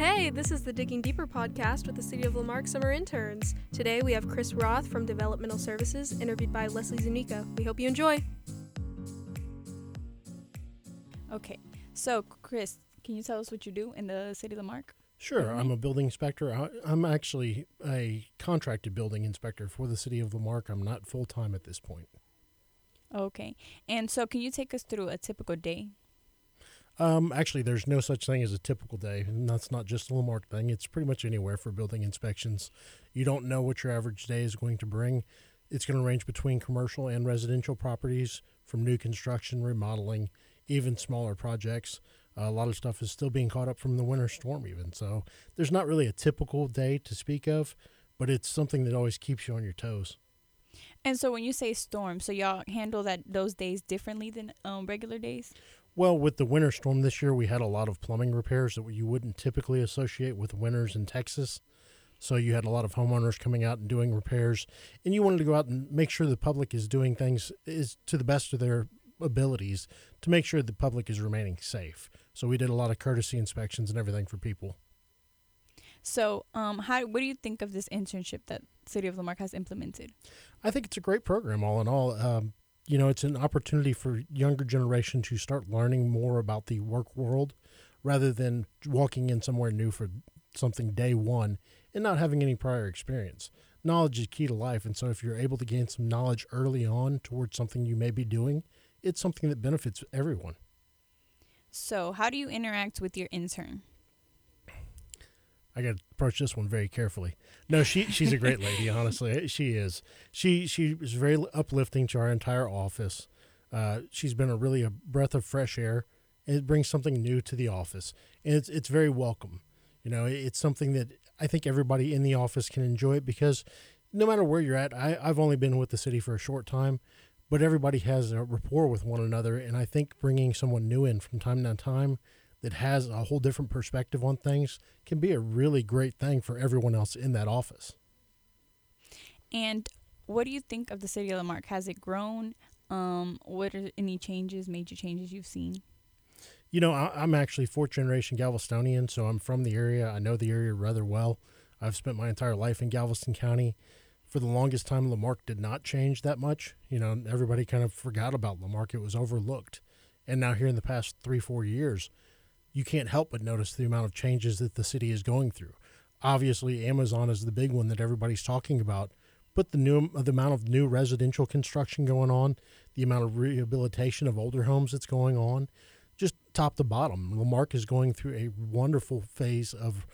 Hey, this is the Digging Deeper podcast with the City of La Marque summer interns. Today we have Chris Roth from Developmental Services, interviewed by Leslie Zunika. We hope you enjoy. Okay, so Chris, can you tell us what you do in the City of La Marque? Sure, I'm a building inspector. I, I'm actually a contracted building inspector for the city of La Marque. I'm not full time at this point. Okay, and so can you take us through a typical day? Um, actually, there's no such thing as a typical day, and that's not just a La Marque thing. It's pretty much anywhere for building inspections. You don't know what your average day is going to bring. It's going to range between commercial and residential properties, from new construction, remodeling, even smaller projects. Uh, a lot of stuff is still being caught up from the winter storm, even. So there's not really a typical day to speak of, but it's something that always keeps you on your toes. And so when you say storm, so y'all handle that those days differently than um, regular days? Well, with the winter storm this year, we had a lot of plumbing repairs that you wouldn't typically associate with winters in Texas. So you had a lot of homeowners coming out and doing repairs, and you wanted to go out and make sure the public is doing things is to the best of their abilities to make sure the public is remaining safe. So we did a lot of courtesy inspections and everything for people. So, um, how what do you think of this internship that City of La Marque has implemented? I think it's a great program, all in all. Um, you know, it's an opportunity for younger generation to start learning more about the work world, rather than walking in somewhere new for something day one and not having any prior experience. Knowledge is key to life, and so if you're able to gain some knowledge early on towards something you may be doing, it's something that benefits everyone. So, how do you interact with your intern? I got to approach this one very carefully. No, she she's a great lady. honestly, she is. She she is very uplifting to our entire office. Uh, she's been a really a breath of fresh air. It brings something new to the office, and it's it's very welcome. You know, it's something that I think everybody in the office can enjoy it because no matter where you're at, I, I've only been with the city for a short time, but everybody has a rapport with one another. And I think bringing someone new in from time to time that has a whole different perspective on things can be a really great thing for everyone else in that office. And what do you think of the city of La Marque? Has it grown? Um, what are any changes, major changes you've seen? You know, I, am actually fourth generation Galvestonian, so I'm from the area. I know the area rather well. I've spent my entire life in Galveston County for the longest time, La Marque did not change that much. You know, everybody kind of forgot about La Marque. It was overlooked. And now, here in the past three, four years, you can't help but notice the amount of changes that the city is going through. Obviously, Amazon is the big one that everybody's talking about, but the new the amount of new residential construction going on, the amount of rehabilitation of older homes that's going on, just top to bottom, La Marque is going through a wonderful phase of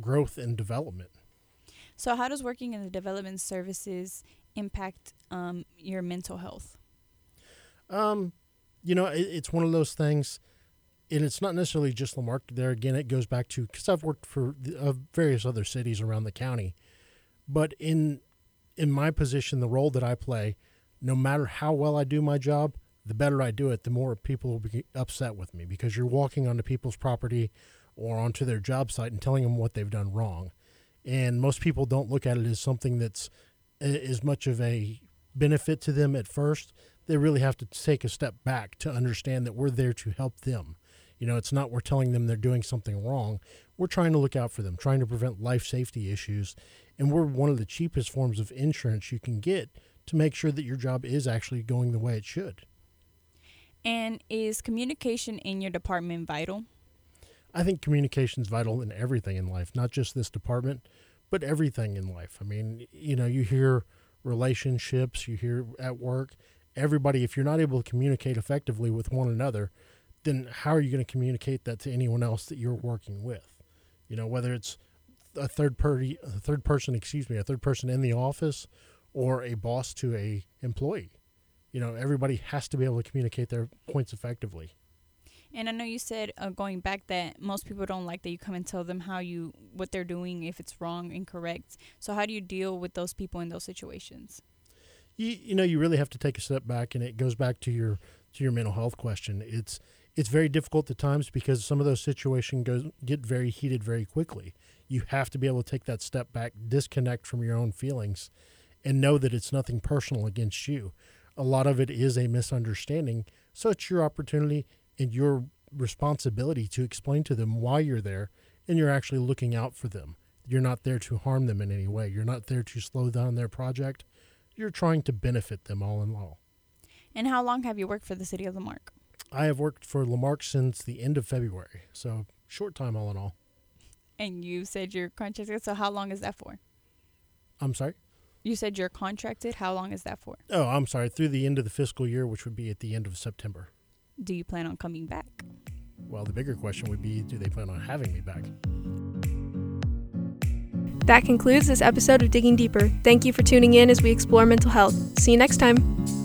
growth and development. So, how does working in the development services impact um, your mental health? Um, you know, it, it's one of those things, and it's not necessarily just La Marque. There again, it goes back to because I've worked for uh, various other cities around the county, but in in my position, the role that I play, no matter how well I do my job, the better I do it, the more people will be upset with me because you're walking onto people's property or onto their job site and telling them what they've done wrong and most people don't look at it as something that's as much of a benefit to them at first. They really have to take a step back to understand that we're there to help them. You know, it's not we're telling them they're doing something wrong. We're trying to look out for them, trying to prevent life safety issues. And we're one of the cheapest forms of insurance you can get to make sure that your job is actually going the way it should. And is communication in your department vital? I think communication is vital in everything in life, not just this department, but everything in life. I mean, you know, you hear relationships, you hear at work, everybody, if you're not able to communicate effectively with one another, then how are you going to communicate that to anyone else that you're working with? You know, whether it's a third party, a third person, excuse me, a third person in the office or a boss to a employee. You know, everybody has to be able to communicate their points effectively. And I know you said uh, going back that most people don't like that you come and tell them how you what they're doing if it's wrong, incorrect. So how do you deal with those people in those situations? You you know you really have to take a step back, and it goes back to your to your mental health question. It's it's very difficult at times because some of those situations get very heated very quickly. You have to be able to take that step back, disconnect from your own feelings, and know that it's nothing personal against you. A lot of it is a misunderstanding, so it's your opportunity and your responsibility to explain to them why you're there and you're actually looking out for them. You're not there to harm them in any way. You're not there to slow down their project. You're trying to benefit them all in all. And how long have you worked for the city of La Marque? I have worked for La Marque since the end of February, so short time all in all. And you said you're contracted. So how long is that for? I'm sorry. You said you're contracted. How long is that for? Oh, I'm sorry. Through the end of the fiscal year, which would be at the end of September. Do you plan on coming back? Well, the bigger question would be do they plan on having me back? That concludes this episode of Digging Deeper. Thank you for tuning in as we explore mental health. See you next time.